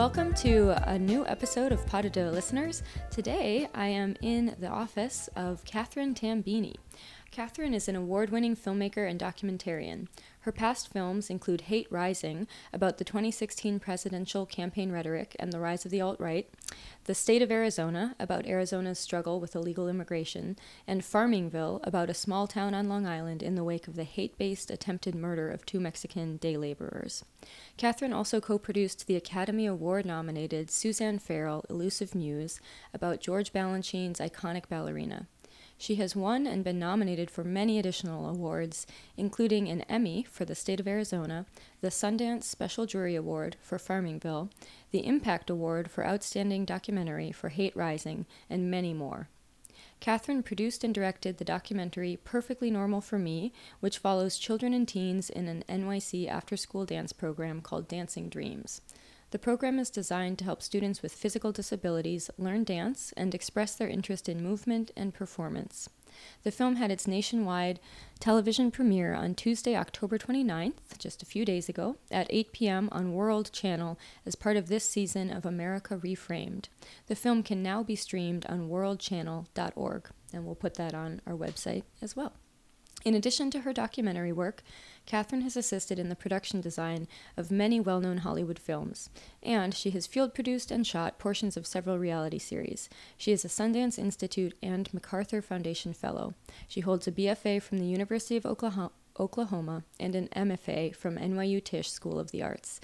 Welcome to a new episode of Pas de listeners. Today I am in the office of Catherine Tambini. Catherine is an award winning filmmaker and documentarian. Her past films include Hate Rising, about the 2016 presidential campaign rhetoric and the rise of the alt right, The State of Arizona, about Arizona's struggle with illegal immigration, and Farmingville, about a small town on Long Island in the wake of the hate based attempted murder of two Mexican day laborers. Catherine also co produced the Academy Award nominated Suzanne Farrell Elusive Muse, about George Balanchine's iconic ballerina. She has won and been nominated for many additional awards, including an Emmy for the state of Arizona, the Sundance Special Jury Award for Farmingville, the Impact Award for Outstanding Documentary for Hate Rising, and many more. Catherine produced and directed the documentary Perfectly Normal for Me, which follows children and teens in an NYC after school dance program called Dancing Dreams. The program is designed to help students with physical disabilities learn dance and express their interest in movement and performance. The film had its nationwide television premiere on Tuesday, October 29th, just a few days ago, at 8 p.m. on World Channel as part of this season of America Reframed. The film can now be streamed on worldchannel.org, and we'll put that on our website as well. In addition to her documentary work, Catherine has assisted in the production design of many well known Hollywood films, and she has field produced and shot portions of several reality series. She is a Sundance Institute and MacArthur Foundation Fellow. She holds a BFA from the University of Oklahoma, Oklahoma and an MFA from NYU Tisch School of the Arts.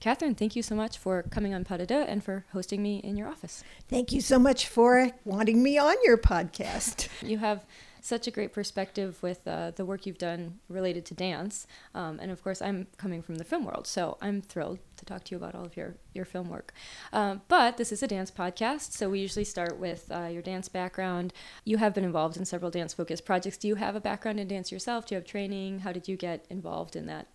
Catherine, thank you so much for coming on Deux and for hosting me in your office. Thank you so much for wanting me on your podcast. You have such a great perspective with uh, the work you've done related to dance. Um, and of course, I'm coming from the film world, so I'm thrilled to talk to you about all of your, your film work. Um, but this is a dance podcast, so we usually start with uh, your dance background. You have been involved in several dance focused projects. Do you have a background in dance yourself? Do you have training? How did you get involved in that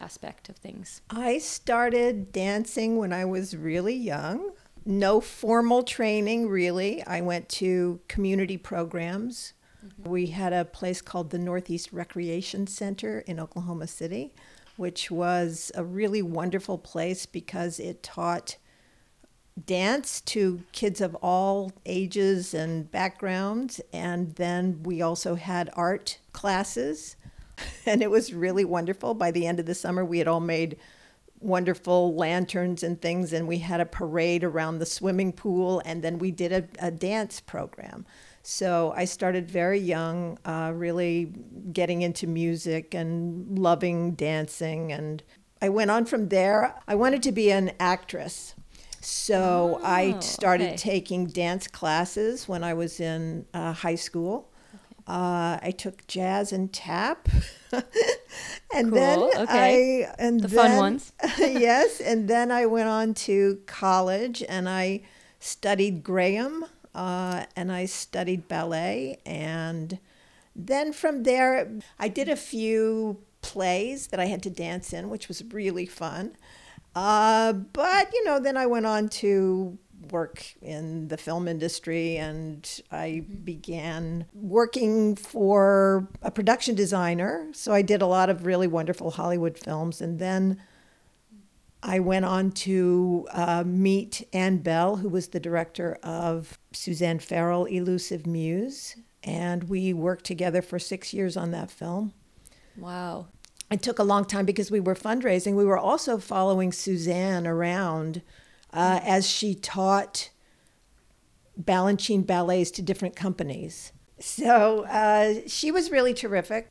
aspect of things? I started dancing when I was really young. No formal training, really. I went to community programs Mm-hmm. We had a place called the Northeast Recreation Center in Oklahoma City, which was a really wonderful place because it taught dance to kids of all ages and backgrounds. And then we also had art classes, and it was really wonderful. By the end of the summer, we had all made wonderful lanterns and things, and we had a parade around the swimming pool, and then we did a, a dance program. So I started very young, uh, really getting into music and loving dancing. And I went on from there. I wanted to be an actress. So oh, I started okay. taking dance classes when I was in uh, high school. Okay. Uh, I took jazz and tap. and cool. then okay. I and the then, fun ones. yes, and then I went on to college and I studied Graham uh, and I studied ballet. And then from there, I did a few plays that I had to dance in, which was really fun. Uh, but, you know, then I went on to work in the film industry and I mm-hmm. began working for a production designer. So I did a lot of really wonderful Hollywood films. And then I went on to uh, meet Anne Belle, who was the director of Suzanne Farrell, Elusive Muse, and we worked together for six years on that film. Wow. It took a long time because we were fundraising. We were also following Suzanne around uh, as she taught Balanchine ballets to different companies. So uh, she was really terrific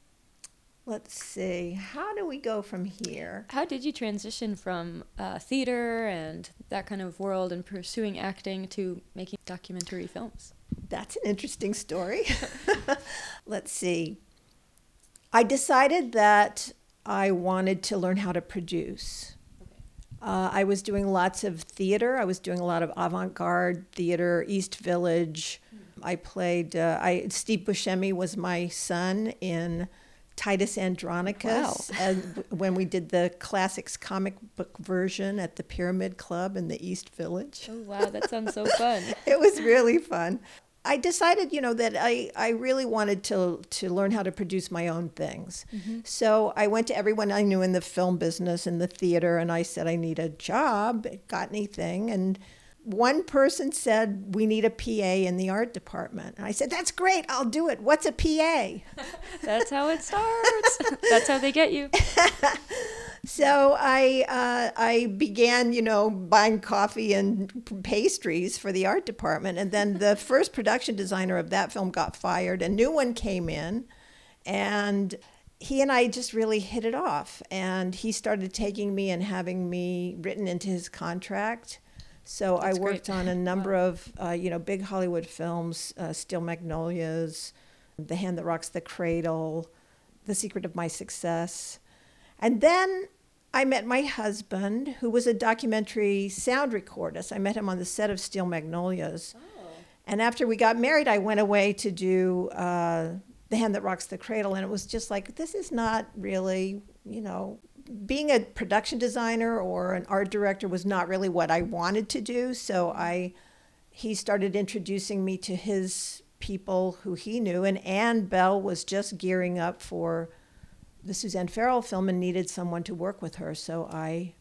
let's see, how do we go from here? How did you transition from uh, theater and that kind of world and pursuing acting to making documentary films? That's an interesting story. let's see. I decided that I wanted to learn how to produce. Uh, I was doing lots of theater. I was doing a lot of avant-garde theater, East Village. Hmm. I played. Uh, I Steve Buscemi was my son in Titus Andronicus wow. when we did the classics comic book version at the Pyramid Club in the East Village. Oh, wow, that sounds so fun. it was really fun. I decided, you know, that I, I really wanted to to learn how to produce my own things. Mm-hmm. So I went to everyone I knew in the film business in the theater, and I said I need a job. Got anything? And one person said we need a PA in the art department, and I said that's great. I'll do it. What's a PA? That's how it starts. That's how they get you. So I uh, I began, you know, buying coffee and pastries for the art department, and then the first production designer of that film got fired. A new one came in, and he and I just really hit it off. And he started taking me and having me written into his contract. So That's I worked great. on a number of, uh, you know, big Hollywood films, uh, Steel Magnolias, The Hand That Rocks the Cradle, The Secret of My Success. And then I met my husband, who was a documentary sound recordist. I met him on the set of Steel Magnolias. And after we got married, I went away to do uh, The Hand That Rocks the Cradle. And it was just like, this is not really, you know, being a production designer or an art director was not really what I wanted to do. So I, he started introducing me to his people who he knew. And Anne Belle was just gearing up for the Suzanne Farrell film and needed someone to work with her. So I,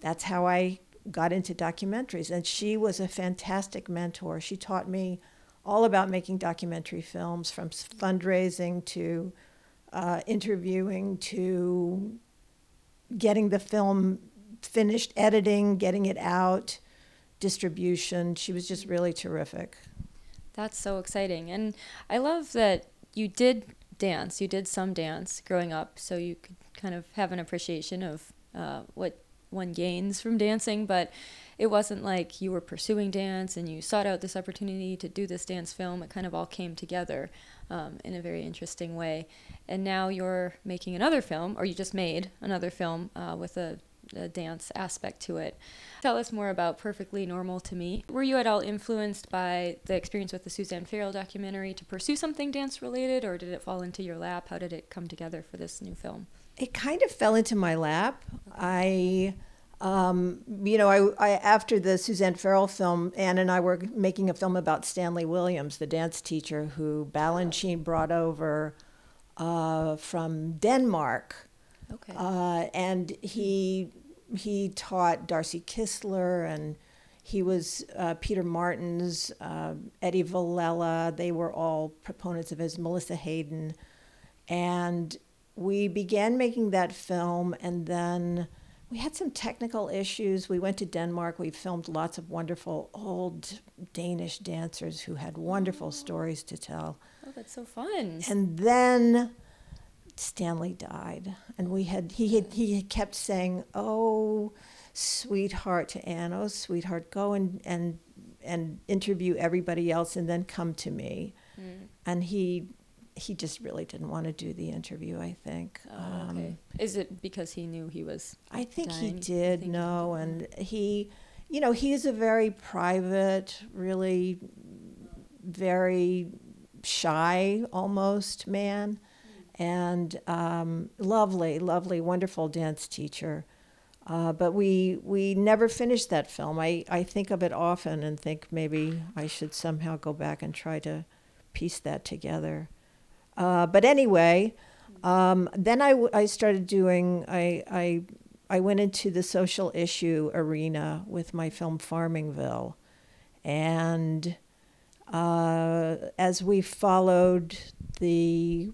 that's how I got into documentaries. And she was a fantastic mentor. She taught me all about making documentary films from fundraising to uh, interviewing to getting the film finished, editing, getting it out, distribution. She was just really terrific. That's so exciting. And I love that you did dance. You did some dance growing up, so you could kind of have an appreciation of uh, what one gains from dancing. But it wasn't like you were pursuing dance and you sought out this opportunity to do this dance film. It kind of all came together um, in a very interesting way. And now you're making another film, or you just made another film uh, with a a dance aspect to it. Tell us more about Perfectly Normal to Me. Were you at all influenced by the experience with the Suzanne Farrell documentary to pursue something dance related, or did it fall into your lap? How did it come together for this new film? It kind of fell into my lap. I, um, you know, I, I after the Suzanne Farrell film, Anne and I were making a film about Stanley Williams, the dance teacher who Balanchine brought over uh, from Denmark. Okay. Uh, and he he taught Darci Kistler and he was uh, Peter Martins, uh, Eddie Villella. They were all proponents of his, Melissa Hayden. And we began making that film, and then we had some technical issues. We went to Denmark. We filmed lots of wonderful old Danish dancers who had wonderful stories to tell. oh, that's so fun. And then Stanley died, and we had he had he had kept saying, "Oh, sweetheart," to Anne, "Oh, sweetheart, go and and and interview everybody else, and then come to me." Mm. And he he just really didn't want to do the interview. I think. Oh, okay. Is it because he knew he was? I think he did Think he know, did. and he, you know, he's a very private, really very shy almost man, and um, lovely, lovely, wonderful dance teacher. Uh, but we we never finished that film. I, I think of it often and think maybe I should somehow go back and try to piece that together. Uh, but anyway, um, then I started doing, I, I, I went into the social issue arena with my film Farmingville. And uh, as we followed the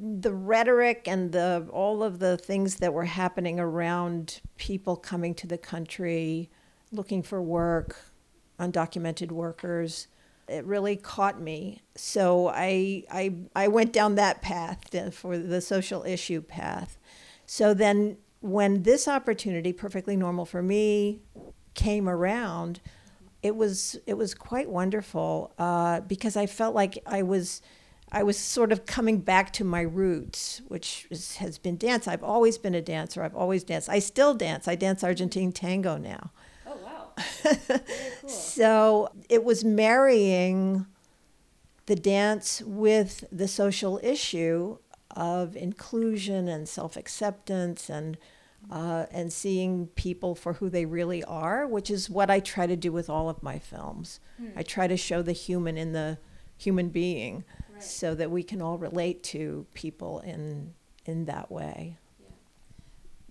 the rhetoric and the all of the things that were happening around people coming to the country looking for work undocumented workers it really caught me so i i i went down that path for the social issue path so then when this opportunity perfectly normal for me came around it was it was quite wonderful uh, because i felt like i was I was sort of coming back to my roots, which is, has been dance. I've always been a dancer. I've always danced. I still dance. I dance Argentine tango now. Cool. So it was marrying the dance with the social issue of inclusion and self acceptance and uh, and seeing people for who they really are, which is what I try to do with all of my films. I try to show the human in the human being Right. so that we can all relate to people in in that way.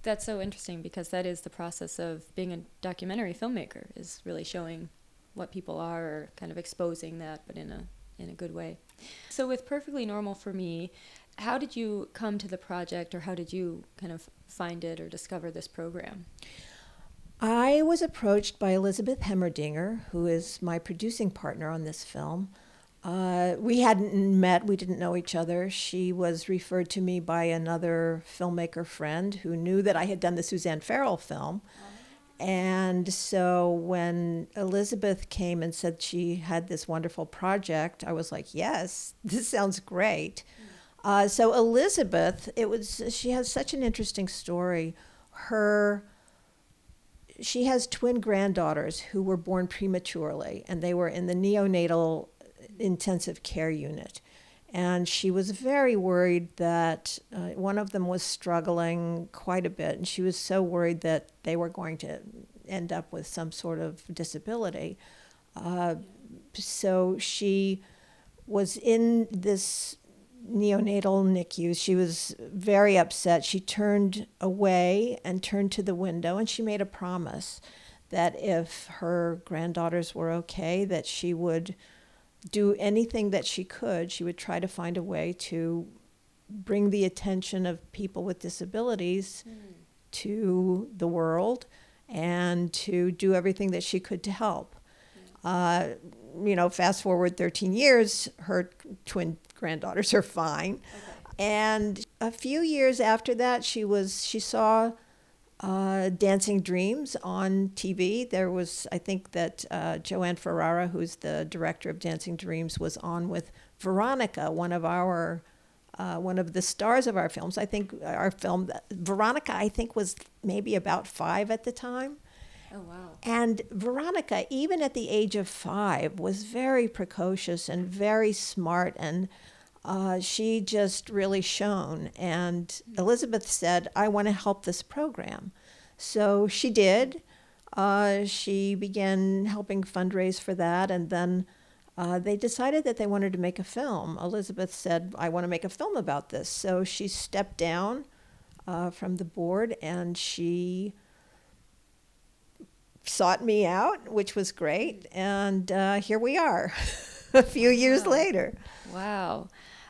That's so interesting because that is the process of being a documentary filmmaker is really showing what people are or kind of exposing that but in a in a good way. So with Perfectly Normal for me, how did you come to the project or how did you kind of find it or discover this program? I was approached by Elizabeth Hemmerdinger, who is my producing partner on this film. Uh, we hadn't met, we didn't know each other. She was referred to me by another filmmaker friend who knew that I had done the Suzanne Farrell film. And so when Elizabeth came and said she had this wonderful project, I was like, yes, this sounds great. Uh, so Elizabeth, it was she has such an interesting story. Her she has twin granddaughters who were born prematurely and they were in the neonatal intensive care unit and she was very worried that uh, one of them was struggling quite a bit and she was so worried that they were going to end up with some sort of disability uh, so she was in this neonatal NICU. She was very upset. She turned away and turned to the window, and she made a promise that if her granddaughters were okay, that she would do anything that she could. She would try to find a way to bring the attention of people with disabilities to the world and to do everything that she could to help. Uh, you know, fast forward 13 years, her twin granddaughters are fine. And a few years after that, she was she saw uh, Dancing Dreams on TV. There was, I think that uh, Joanne Ferrara, who's the director of Dancing Dreams, was on with Veronica, one of our uh, one of the stars of our films. I think our film Veronica, I think, was maybe about five at the time. Oh wow. And Veronica, even at the age of five, was very precocious and very smart, and uh, she just really shone. And Elizabeth said, I want to help this program. So she did. Uh, she began helping fundraise for that, and then uh, they decided that they wanted to make a film. Elizabeth said, I want to make a film about this. So she stepped down uh, from the board and she sought me out, which was great. And uh, here we are a few years Wow. later. Wow.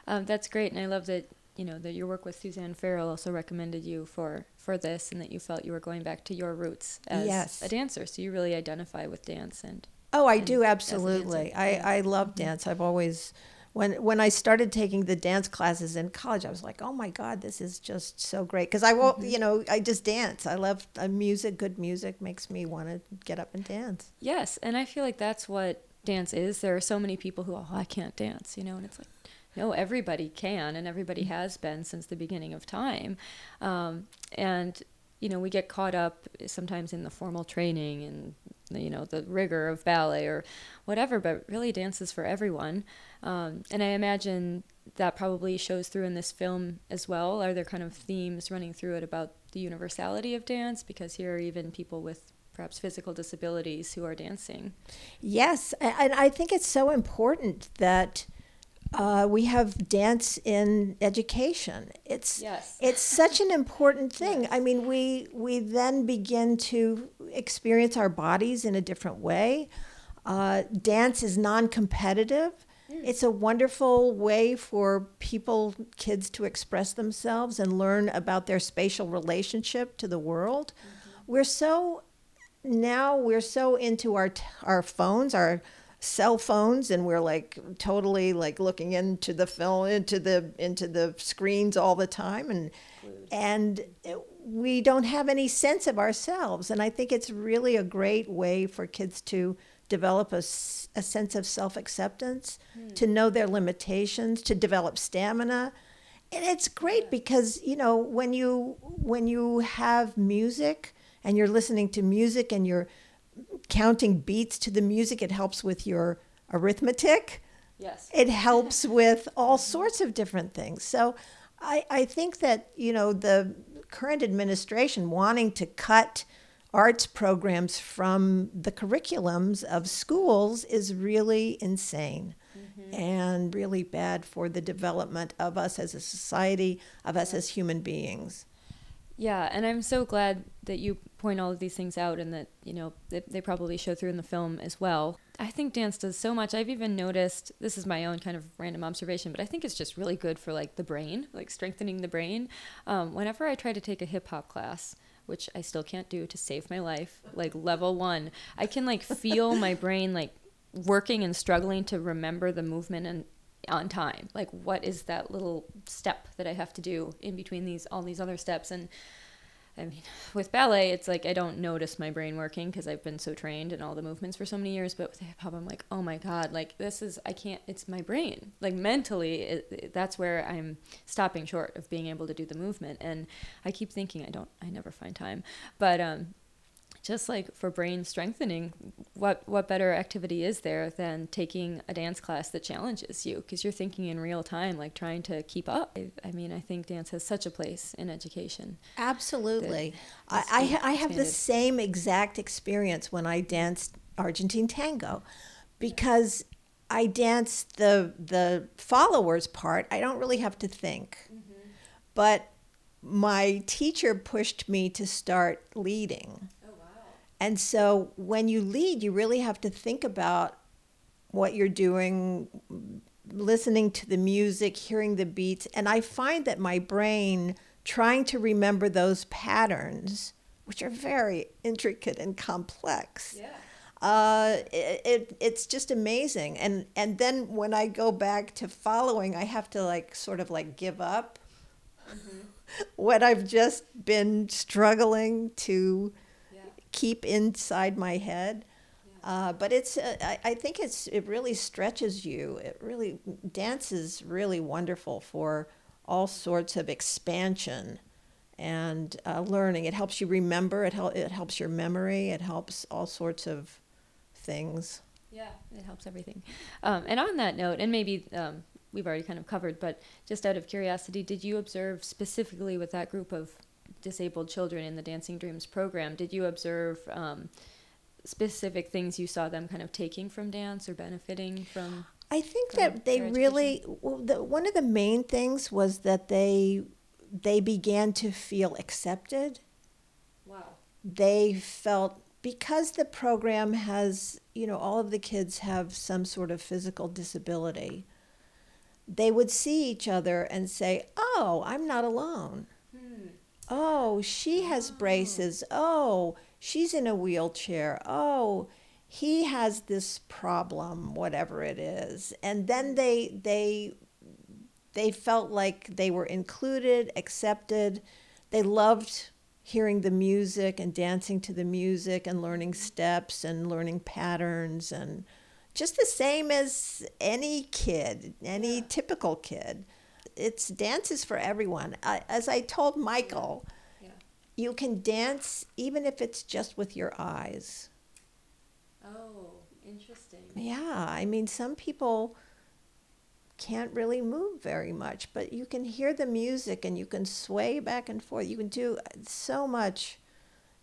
Um, that's great and I love that you know that your work with Suzanne Farrell also recommended you for for this and that you felt you were going back to your roots as Yes. a dancer so you really identify with dance and Oh, I and do absolutely. I, yeah. I love dance. I've always when when I started taking the dance classes in college, I was like, "Oh my god, this is just so great." Because I won't, you know, I just dance. I love uh, music. Good music makes me want to get up and dance. Yes, and I feel like that's what dance is. There are so many people who, oh, I can't dance, you know, and it's like, no, everybody can, and everybody has been since the beginning of time. Um, and, you know, we get caught up sometimes in the formal training and, you know, the rigor of ballet or whatever, but really dance is for everyone. Um, and I imagine that probably shows through in this film as well. Are there kind of themes running through it about the universality of dance? Because here are even people with perhaps physical disabilities who are dancing. Yes, and I think it's so important that uh, we have dance in education. It's Yes. it's such an important thing. I mean, we we then begin to experience our bodies in a different way. Uh, dance is non-competitive. It's a wonderful way for people, kids, to express themselves and learn about their spatial relationship to the world. We're so now we're so into our t- our phones, our cell phones, and we're like totally like looking into the film, into the into the screens all the time, and and we don't have any sense of ourselves. And I think it's really a great way for kids to develop a, a sense of self acceptance, hmm. to know their limitations, to develop stamina. And it's great because you know when you when you have music and you're listening to music and you're counting beats to the music, it helps with your arithmetic. Yes. It helps with all mm-hmm. sorts of different things. So I, I think that, you know, the current administration wanting to cut arts programs from the curriculums of schools is really insane mm-hmm. and really bad for the development of us as a society, of us as human beings. Yeah, and I'm so glad that you point all of these things out and that, you know, they, they probably show through in the film as well. I think dance does so much. I've even noticed, this is my own kind of random observation, but I think it's just really good for like the brain, like strengthening the brain. Um, whenever I try to take a hip hop class, which I still can't do to save my life, like level one, I can like feel my brain like working and struggling to remember the movement and on time. Like what is that little step that i have to do in between these all these other steps? And i mean with ballet it's like i don't notice my brain working because i've been so trained in all the movements for so many years but with hip hop i'm like oh my god like this is i can't it's my brain. Like mentally it, it, that's where i'm stopping short of being able to do the movement. And i keep thinking i don't i never find time. But um just like for brain strengthening what what better activity is there than taking a dance class that challenges you? Because you're thinking in real time like trying to keep up. I, I, mean i think dance has such a place in education. Absolutely. I, I, I have the same exact experience when i danced argentine tango. Because i dance the the followers part i don't really have to think. Mm-hmm. but my teacher pushed me to start leading and so when you lead, you really have to think about what you're doing, listening to the music, hearing the beats. And I find that my brain, trying to remember those patterns, which are very intricate and complex. Yeah. Uh, it, it, it's just amazing. And, and then when I go back to following, I have to like sort of like give up mm-hmm. what I've just been struggling to keep inside my head. Uh, but it's uh, I, I, think it's it really stretches you. It really dance is really wonderful for all sorts of expansion and uh, learning. It helps you remember. It hel- it helps your memory. It helps all sorts of things. Yeah, it helps everything. Um, and on that note, and maybe um, we've already kind of covered, but just out of curiosity, did you observe specifically with that group of disabled children in the Dancing Dreams program, did you observe um, specific things you saw them kind of taking from dance or benefiting from? I think that they really well, the, one of the main things was that they they began to feel accepted. Wow. They felt because the program has, you know, all of the kids have some sort of physical disability. They would see each other and say, "Oh, I'm not alone." Oh, she has braces. Oh, she's in a wheelchair. Oh, he has this problem, whatever it is. And then they they they felt like they were included, accepted. They loved hearing the music and dancing to the music and learning steps and learning patterns and just the same as any kid, any yeah. typical kid it's dances for everyone. I, as I told Michael, yeah. Yeah. you can dance even if it's just with your eyes. Oh, interesting. Yeah, I mean, some people can't really move very much, but you can hear the music and you can sway back and forth. You can do so much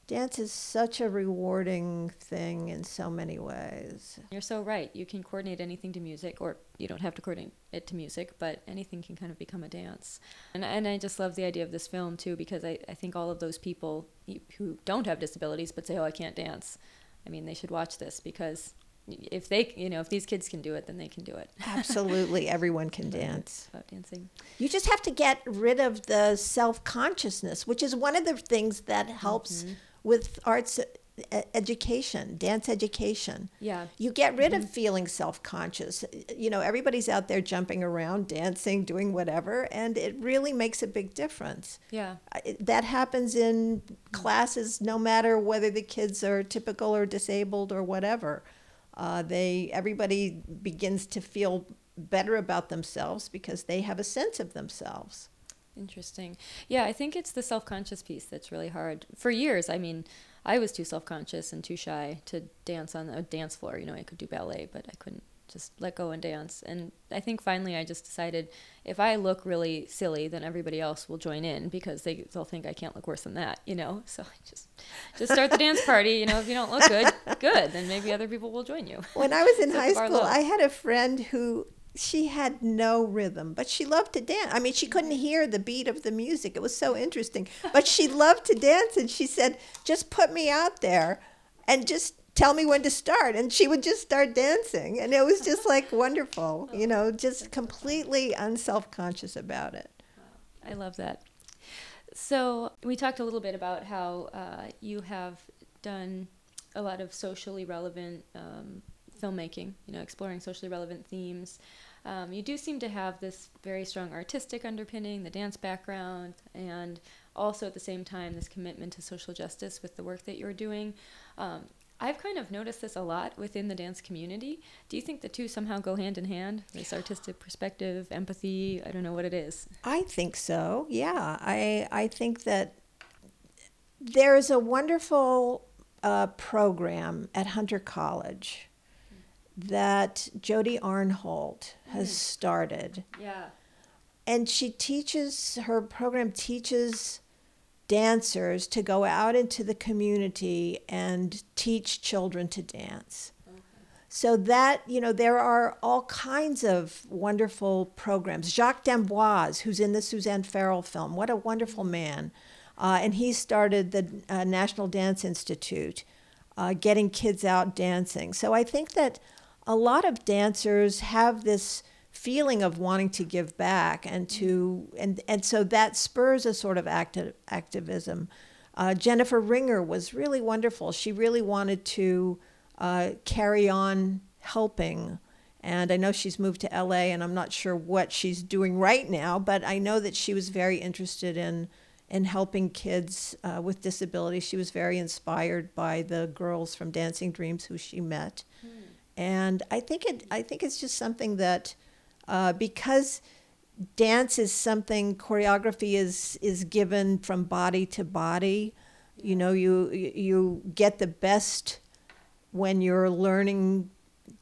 Dance is such a rewarding thing in so many ways. You're so right. You can coordinate anything to music, or you don't have to coordinate it to music, but anything can kind of become a dance. And, and I just love the idea of this film, too, because I, I think all of those people who don't have disabilities but say, oh, I can't dance, I mean, they should watch this because if they you know if these kids can do it then they can do it absolutely everyone can dance about dancing you just have to get rid of the self-consciousness which is one of the things that helps mm-hmm with arts education, dance education. Yeah. You get rid mm-hmm. of feeling self conscious. You know, everybody's out there jumping around, dancing, doing whatever, and it really makes a big difference. Yeah. That happens in classes no matter whether the kids are typical or disabled or whatever. Uh, they everybody begins to feel better about themselves because they have a sense of themselves. Interesting. Yeah, I think it's the self conscious piece that's really hard. For years, I mean, I was too self conscious and too shy to dance on a dance floor. You know, I could do ballet, but I couldn't just let go and dance. And I think finally I just decided if I look really silly, then everybody else will join in because they they'll think I can't look worse than that, you know. So I just just start the dance party. You know, if you don't look good, good, then maybe other people will join you. When I was in high school, low. I had a friend who she had no rhythm, but she loved to dance. I mean, she couldn't hear the beat of the music. It was so interesting. But she loved to dance and she said, "Just put me out there and just tell me when to start." And she would just start dancing, and it was just like wonderful, you know, just completely unself-conscious about it. I love that. So we talked a little bit about how uh, you have done a lot of socially relevant um, filmmaking. You know, exploring socially relevant themes. Um, you do seem to have this very strong artistic underpinning, the dance background, and also at the same time this commitment to social justice with the work that you're doing. Um, I've kind of noticed this a lot within the dance community. Do you think the two somehow go hand in hand? This artistic perspective, empathy, I don't know what it is. I think so. Yeah, I I think that there's a wonderful uh, program at Hunter College that Jody Arnhold has started, Yeah. and she teaches her program teaches dancers to go out into the community and teach children to dance. So that, you know, there are all kinds of wonderful programs. Jacques D'Amboise, who's in the Suzanne Farrell film, what a wonderful man. Uh, and he started the uh, National Dance Institute, uh, getting kids out dancing. So I think that a lot of dancers have this feeling of wanting to give back and to and and so that spurs a sort of acti- activism. Uh, jennifer ringer was really wonderful. She really wanted to uh, carry on helping. And i know she's moved to la and i'm not sure what she's doing right now but i know that she was very interested in in helping kids uh, with disabilities. She was very inspired by the girls from dancing dreams who she met and I think it I think it's just something that uh, because dance is something choreography is is given from body to body. You know, you you get the best when you're learning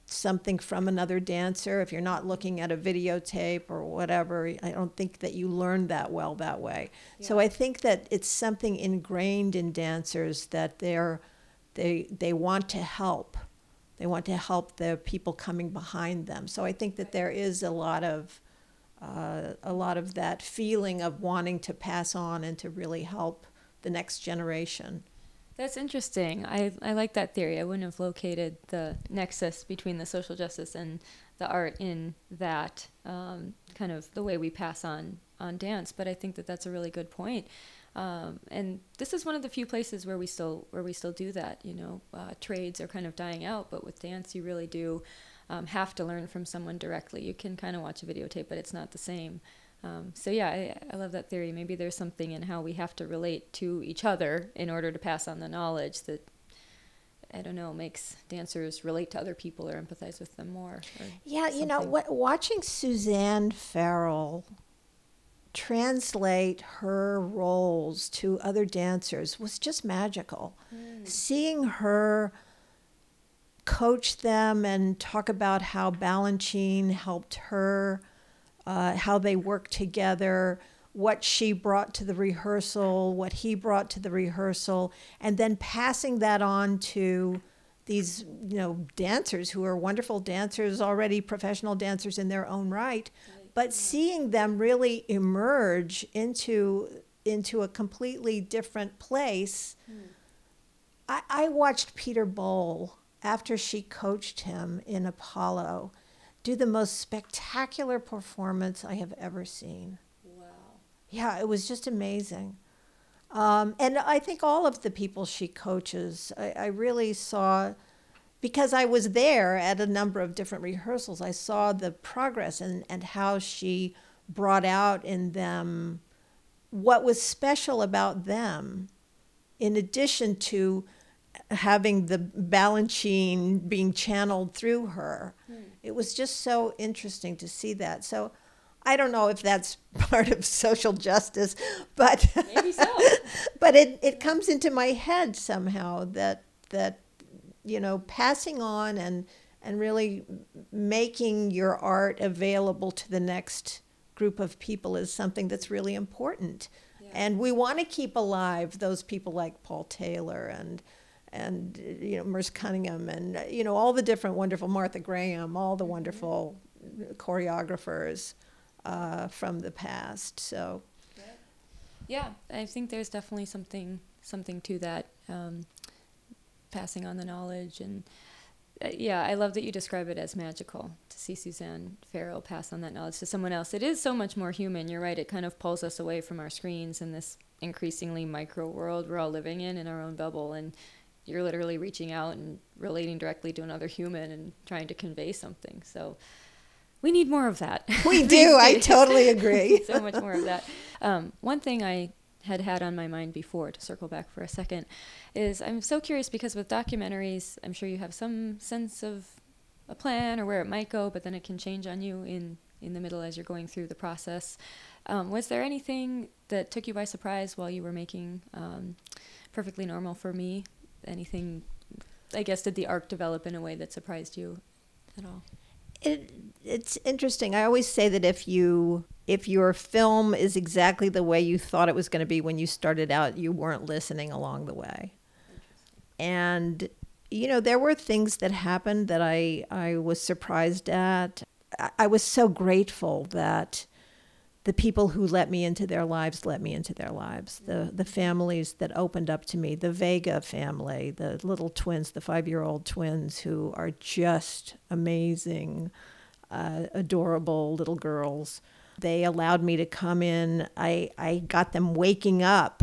something from another dancer. If you're not looking at a videotape or whatever, I don't think that you learn that well that way. So I think that it's something ingrained in dancers that they're they they want to help. They want to help the people coming behind them. So I think that there is a lot of uh, a lot of that feeling of wanting to pass on and to really help the next generation. That's interesting. I, I like that theory. I wouldn't have located the nexus between the social justice and the art in that um, kind of the way we pass on on dance. But I think that that's a really good point. Um, and this is one of the few places where we still where we still do that. You know, uh, trades are kind of dying out, but with dance, you really do um, have to learn from someone directly. You can kind of watch a videotape, but it's not the same. Um, so yeah, I, I love that theory. Maybe there's something in how we have to relate to each other in order to pass on the knowledge that I don't know makes dancers relate to other people or empathize with them more. or Yeah, you know what? Watching Suzanne Farrell translate her roles to other dancers was just magical. Seeing her coach them and talk about how Balanchine helped her, uh, how they worked together, what she brought to the rehearsal, what he brought to the rehearsal, and then passing that on to these you know dancers who are wonderful dancers already professional dancers in their own right but seeing them really emerge into into a completely different place I, I watched peter Boal after she coached him in apollo do the most spectacular performance i have ever seen Wow. yeah, it was just amazing. Um, and I think all of the people she coaches, I, I really saw, because I was there at a number of different rehearsals, I saw the progress and, and how she brought out in them what was special about them, in addition to having the Balanchine being channeled through her. Hmm. It was just so interesting to see that. So I don't know if that's part of social justice, but Maybe so. but it, it comes into my head somehow that that you know passing on and and really making your art available to the next group of people is something that's really important. Yeah. And we want to keep alive those people like Paul Taylor and and you know Merce Cunningham and you know all the different wonderful Martha Graham, all the mm-hmm. wonderful choreographers uh, from the past. So, yeah, I think there's definitely something something to that, um, passing on the knowledge and. Uh, yeah, I love that you describe it as magical to see Suzanne Farrell pass on that knowledge to someone else. It is so much more human. You're right. It kind of pulls us away from our screens and this increasingly micro world we're all living in in our own bubble and you're literally reaching out and relating directly to another human and trying to convey something. So we need more of that. We do. I totally agree. so much more of that. Um, one thing I had had on my mind before to circle back for a second is I'm so curious because with documentaries, I'm sure you have some sense of a plan or where it might go, but then it can change on you in in the middle as you're going through the process. Um, was there anything that took you by surprise while you were making um, Perfectly Normal for me? Anything? I guess did the arc develop in a way that surprised you at all? It, it's interesting. I always say that if you if your film is exactly the way you thought it was going to be when you started out, you weren't listening along the way. And you know, there were things that happened that I I was surprised at. I, I was so grateful that the people who let me into their lives let me into their lives. The the families that opened up to me, the Vega family, the little twins, the five year old twins who are just amazing, uh, adorable little girls. They allowed me to come in. I I got them waking up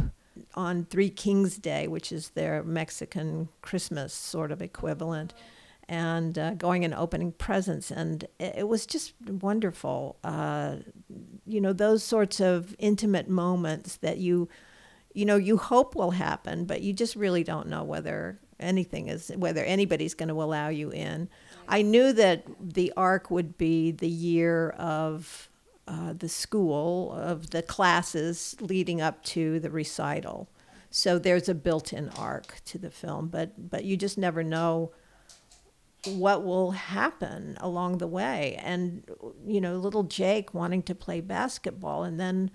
on Three Kings Day, which is their Mexican Christmas sort of equivalent and uh, going and opening presents. And it, was just wonderful. Uh, you know, those sorts of intimate moments that you, you know, you hope will happen, but you just really don't know whether anything is, whether anybody's going to allow you in. I knew that the arc would be the year of uh, the school, of the classes leading up to the recital. So there's a built-in arc to the film, but but you just never know what will happen along the way. And, you know, little Jake wanting to play basketball. And then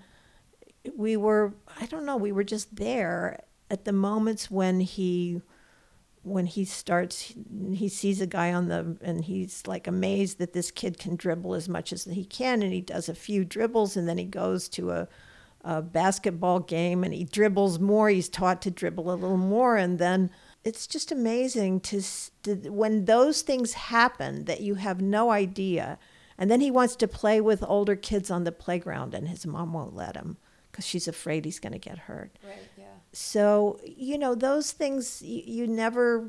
we were, I don't know, we were just there at the moments when he when he starts he sees a guy on the and he's like amazed that this kid can dribble as much as he can and he does a few dribbles and then he goes to a, a basketball game and he dribbles more he's taught to dribble a little more and then it's just amazing to, to, when those things happen that you have no idea and then he wants to play with older kids on the playground and his mom won't let him because she's afraid he's going to get hurt right yeah so you know those things you, you never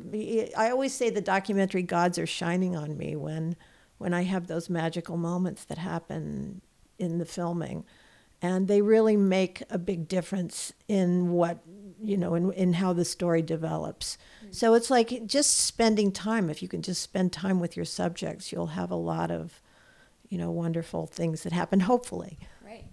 i always say the documentary gods are shining on me when when i have those magical moments that happen in the filming and they really make a big difference in what you know in, in how the story develops mm-hmm. so it's like just spending time if you can just spend time with your subjects you'll have a lot of you know wonderful things that happen hopefully.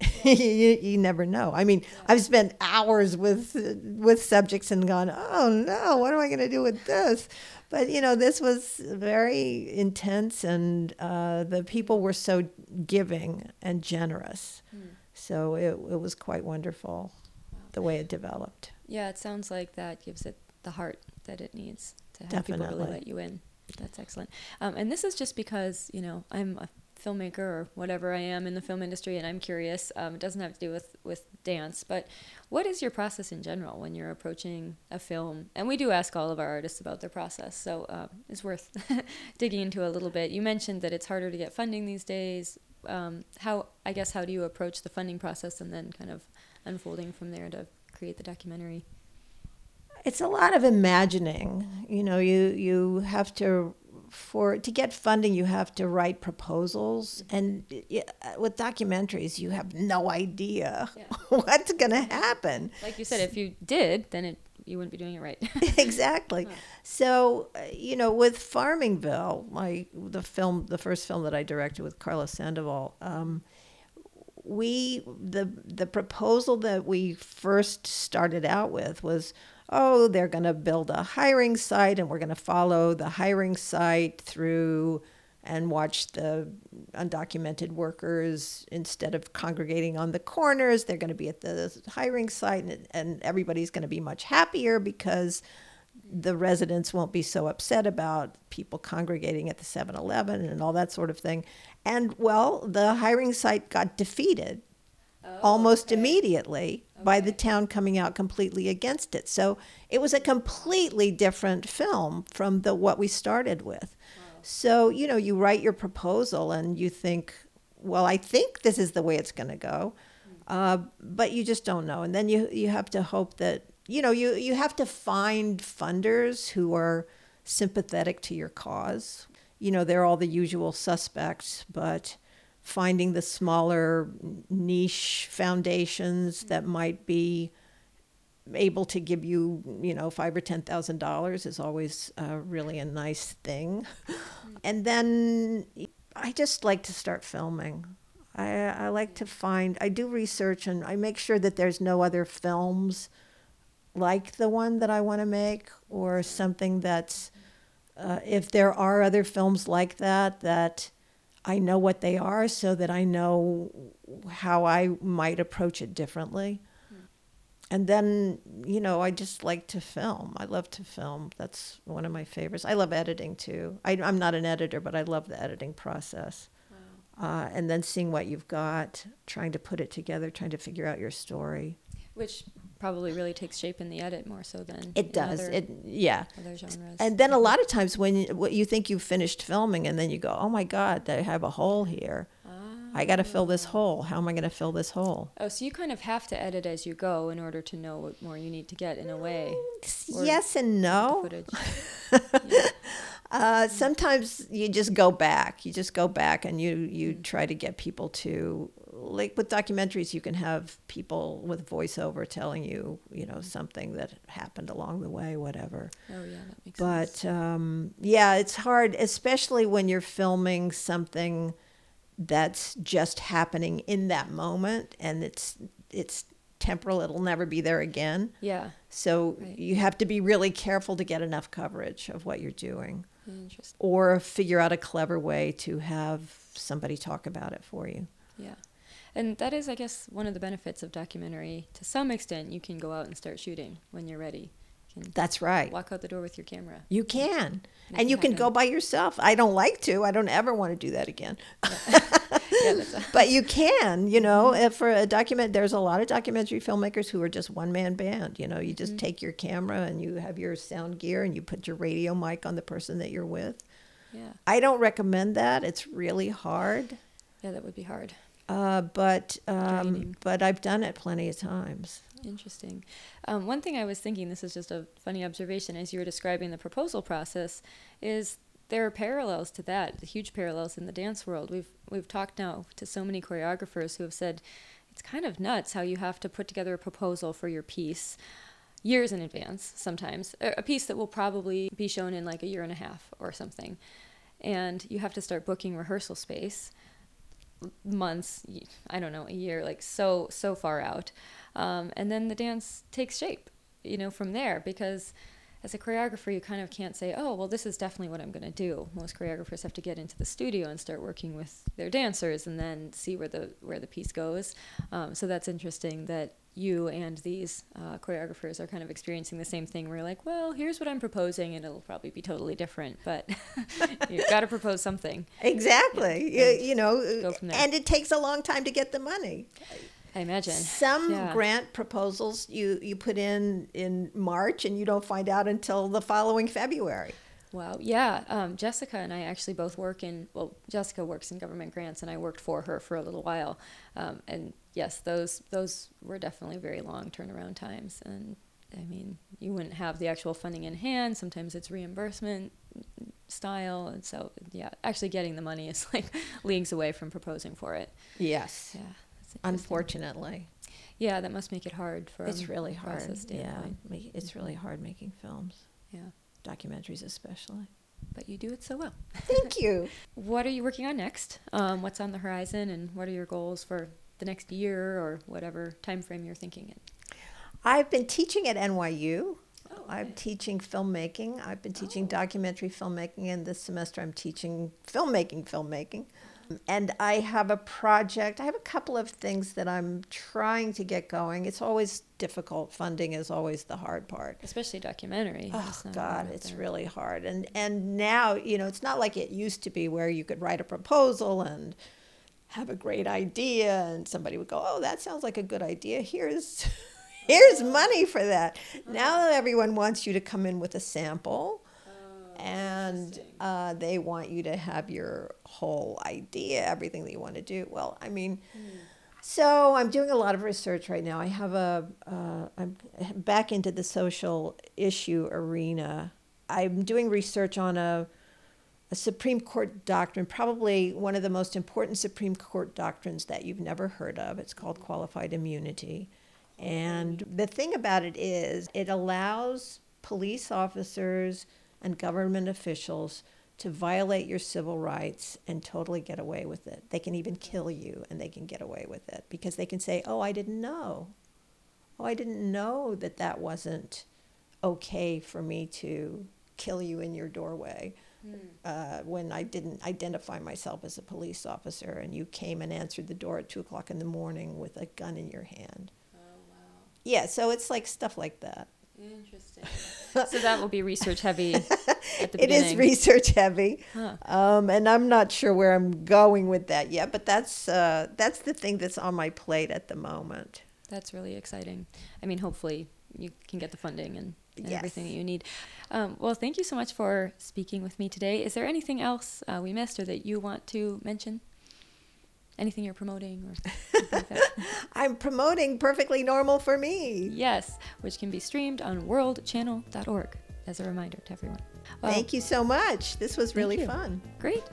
you, you never know i mean i've spent hours with with subjects and gone oh no what am i going to do with this but you know this was very intense and uh, the people were so giving and generous mm. so it, it was quite wonderful wow. the way it developed yeah, it sounds like that gives it the heart that it needs to have Definitely. people really let you in. That's excellent. Um, and this is just because you know I'm a filmmaker or whatever I am in the film industry, and I'm curious. Um, it doesn't have to do with with dance, but what is your process in general when you're approaching a film? And we do ask all of our artists about their process, so um, it's worth digging into a little bit. You mentioned that it's harder to get funding these days. Um, how I guess how do you approach the funding process, and then kind of unfolding from there to create the documentary? It's a lot of imagining. You know, you you have to for to get funding you have to write proposals. And with documentaries you have no idea yeah. what's going to happen. Like you said if you did then it you wouldn't be doing it right. Exactly. So uh, you know with farmingville my the film the first film that i directed with carlos sandoval um, we the the proposal that we first started out with was oh, they're going to build a hiring site and we're going to follow the hiring site through and watch the undocumented workers instead of congregating on the corners. They're going to be at the hiring site and, and everybody's going to be much happier because the residents won't be so upset about people congregating at the 7-eleven and all that sort of thing. And well the hiring site got defeated Oh, almost okay. immediately by the town coming out completely against it. So it was a completely different film from the what we started with. So, you know, you write your proposal and you think, well, I think this is the way it's going to go. Uh, but you just don't know. And then you, you have to hope that, you know, you, you have to find funders who are sympathetic to your cause. You know, they're all the usual suspects, but finding the smaller niche foundations that might be able to give you, you know, five or ten thousand dollars is always uh, really a nice thing. And then I just like to start filming. I, I like to find. I do research and I make sure that there's no other films like the one that I want to make or something that's. Uh, if there are other films like that, that I know what they are so that I know how I might approach it differently. And then, you know, I just like to film. I love to film. That's one of my favorites. I love editing too. I, I'm not an editor, but I love the editing process. Uh, and then seeing what you've got, trying to put it together, trying to figure out your story. Which probably really takes shape in the edit more so than It does. other, It yeah. other genres. And then a lot of times when you, what you think you've finished filming, and then you go, "Oh my God, I have a hole here. I got to fill this ah. hole. How am I going to fill this hole?" Oh, so you kind of have to edit as you go in order to know what more you need to get in a way. Mm, or yes and no. footage. Uh, sometimes you just go back. You just go back and you you mm. try to get people to like with documentaries. You can have people with voiceover telling you you know something that happened along the way, whatever. Oh yeah, that makes sense. But um, yeah, it's hard, especially when you're filming something that's just happening in that moment and it's it's temporal. It'll never be there again. Yeah, So Right. you have to be really careful to get enough coverage of what you're doing interesting. or figure out a clever way to have somebody talk about it for you. Yeah. And that is, I guess, one of the benefits of documentary. To some extent, you can go out and start shooting when you're ready. You That's right. walk out the door with your camera. You can. Make and you can go by yourself. I don't like to. I don't ever want to do that again. Yeah, that's a, but you can, you know, Mm-hmm. if for a document, there's a lot of documentary filmmakers who are just one man band. You know, you Mm-hmm. just take your camera and you have your sound gear and you put your radio mic on the person that you're with. yeah, I don't recommend that. It's really hard. yeah, that would be hard. Uh, but um, but I've done it plenty of times. Interesting. Um, one thing I was thinking, this is just a funny observation as you were describing the proposal process, is there are parallels to that, the huge parallels in the dance world. We've we've talked now to so many choreographers who have said it's kind of nuts how you have to put together a proposal for your piece years in advance sometimes a a piece that will probably be shown in like a year and a half or something and you have to start booking rehearsal space months i don't know a year like so so far out. Um, and then the dance takes shape you know from there because as a choreographer you kind of can't say oh well this is definitely what i'm going to do. Most choreographers have to get into the studio and start working with their dancers and then see where the where the piece goes. Um, so that's interesting that you and these uh, choreographers are kind of experiencing the same thing where you're like well here's what i'm proposing and it'll probably be totally different but you've got to propose something Exactly. Yeah. You, you know, there. and it takes a long time to get the money. i imagine Some Yeah. grant proposals you you put in in March and you don't find out until the following February. Wow. Yeah. Um, Jessica and I actually both work in, well, Jessica works in government grants and I worked for her for a little while. Um, and yes, those, those were definitely very long turnaround times. And I mean, you wouldn't have the actual funding in hand. Sometimes it's reimbursement style. And so, yeah, actually getting the money is like leagues away from proposing for it. Yes. Yeah. Unfortunately, Yeah, that must make it hard for it's really hard. Yeah, it's really hard making films, Yeah. documentaries especially. But you do it so well. Thank you. What are you working on next? Um, what's on the horizon, and what are your goals for the next year or whatever time frame you're thinking in? I've been teaching at NYU. Oh, I'm teaching filmmaking. I've been teaching oh. documentary filmmaking, and this semester I'm teaching filmmaking, filmmaking. And I have a project, I have a couple of things that I'm trying to get going. It's always difficult. Funding is always the hard part. Especially documentary. Oh It's God, it's there. really hard. And and now, you know, it's not like it used to be where you could write a proposal and have a great idea and somebody would go, "Oh, that sounds like a good idea. Here's here's money for that." Now everyone wants you to come in with a sample and uh, they want you to have your whole idea, everything that you want to do. Well, I mean, so I'm doing a lot of research right now. I have a, uh, I'm back into the social issue arena. I'm doing research on a, a Supreme Court doctrine, probably one of the most important Supreme Court doctrines that you've never heard of. It's called qualified immunity. And the thing about it is, it allows police officers and government officials to violate your civil rights and totally get away with it. They can even kill you and they can get away with it because they can say, Oh, I didn't know. Oh, I didn't know that that wasn't okay for me to kill you in your doorway uh, when I didn't identify myself as a police officer and you came and answered the door at two o'clock in the morning with a gun in your hand. Oh, wow. Yeah, so it's like stuff like that. Interesting. so that will be research heavy at the It beginning. is research heavy, Huh. um, and I'm not sure where I'm going with that yet. But that's uh, that's the thing that's on my plate at the moment. That's really exciting. I mean, hopefully you can get the funding and, and Yes. everything that you need. Um, well, thank you so much for speaking with me today. Is there anything else uh, we missed or that you want to mention? Anything you're promoting or like? I'm promoting perfectly normal for me. Yes, which can be streamed on worldchannel.org as a reminder to everyone. Well, Thank you so much. This was really fun. Great.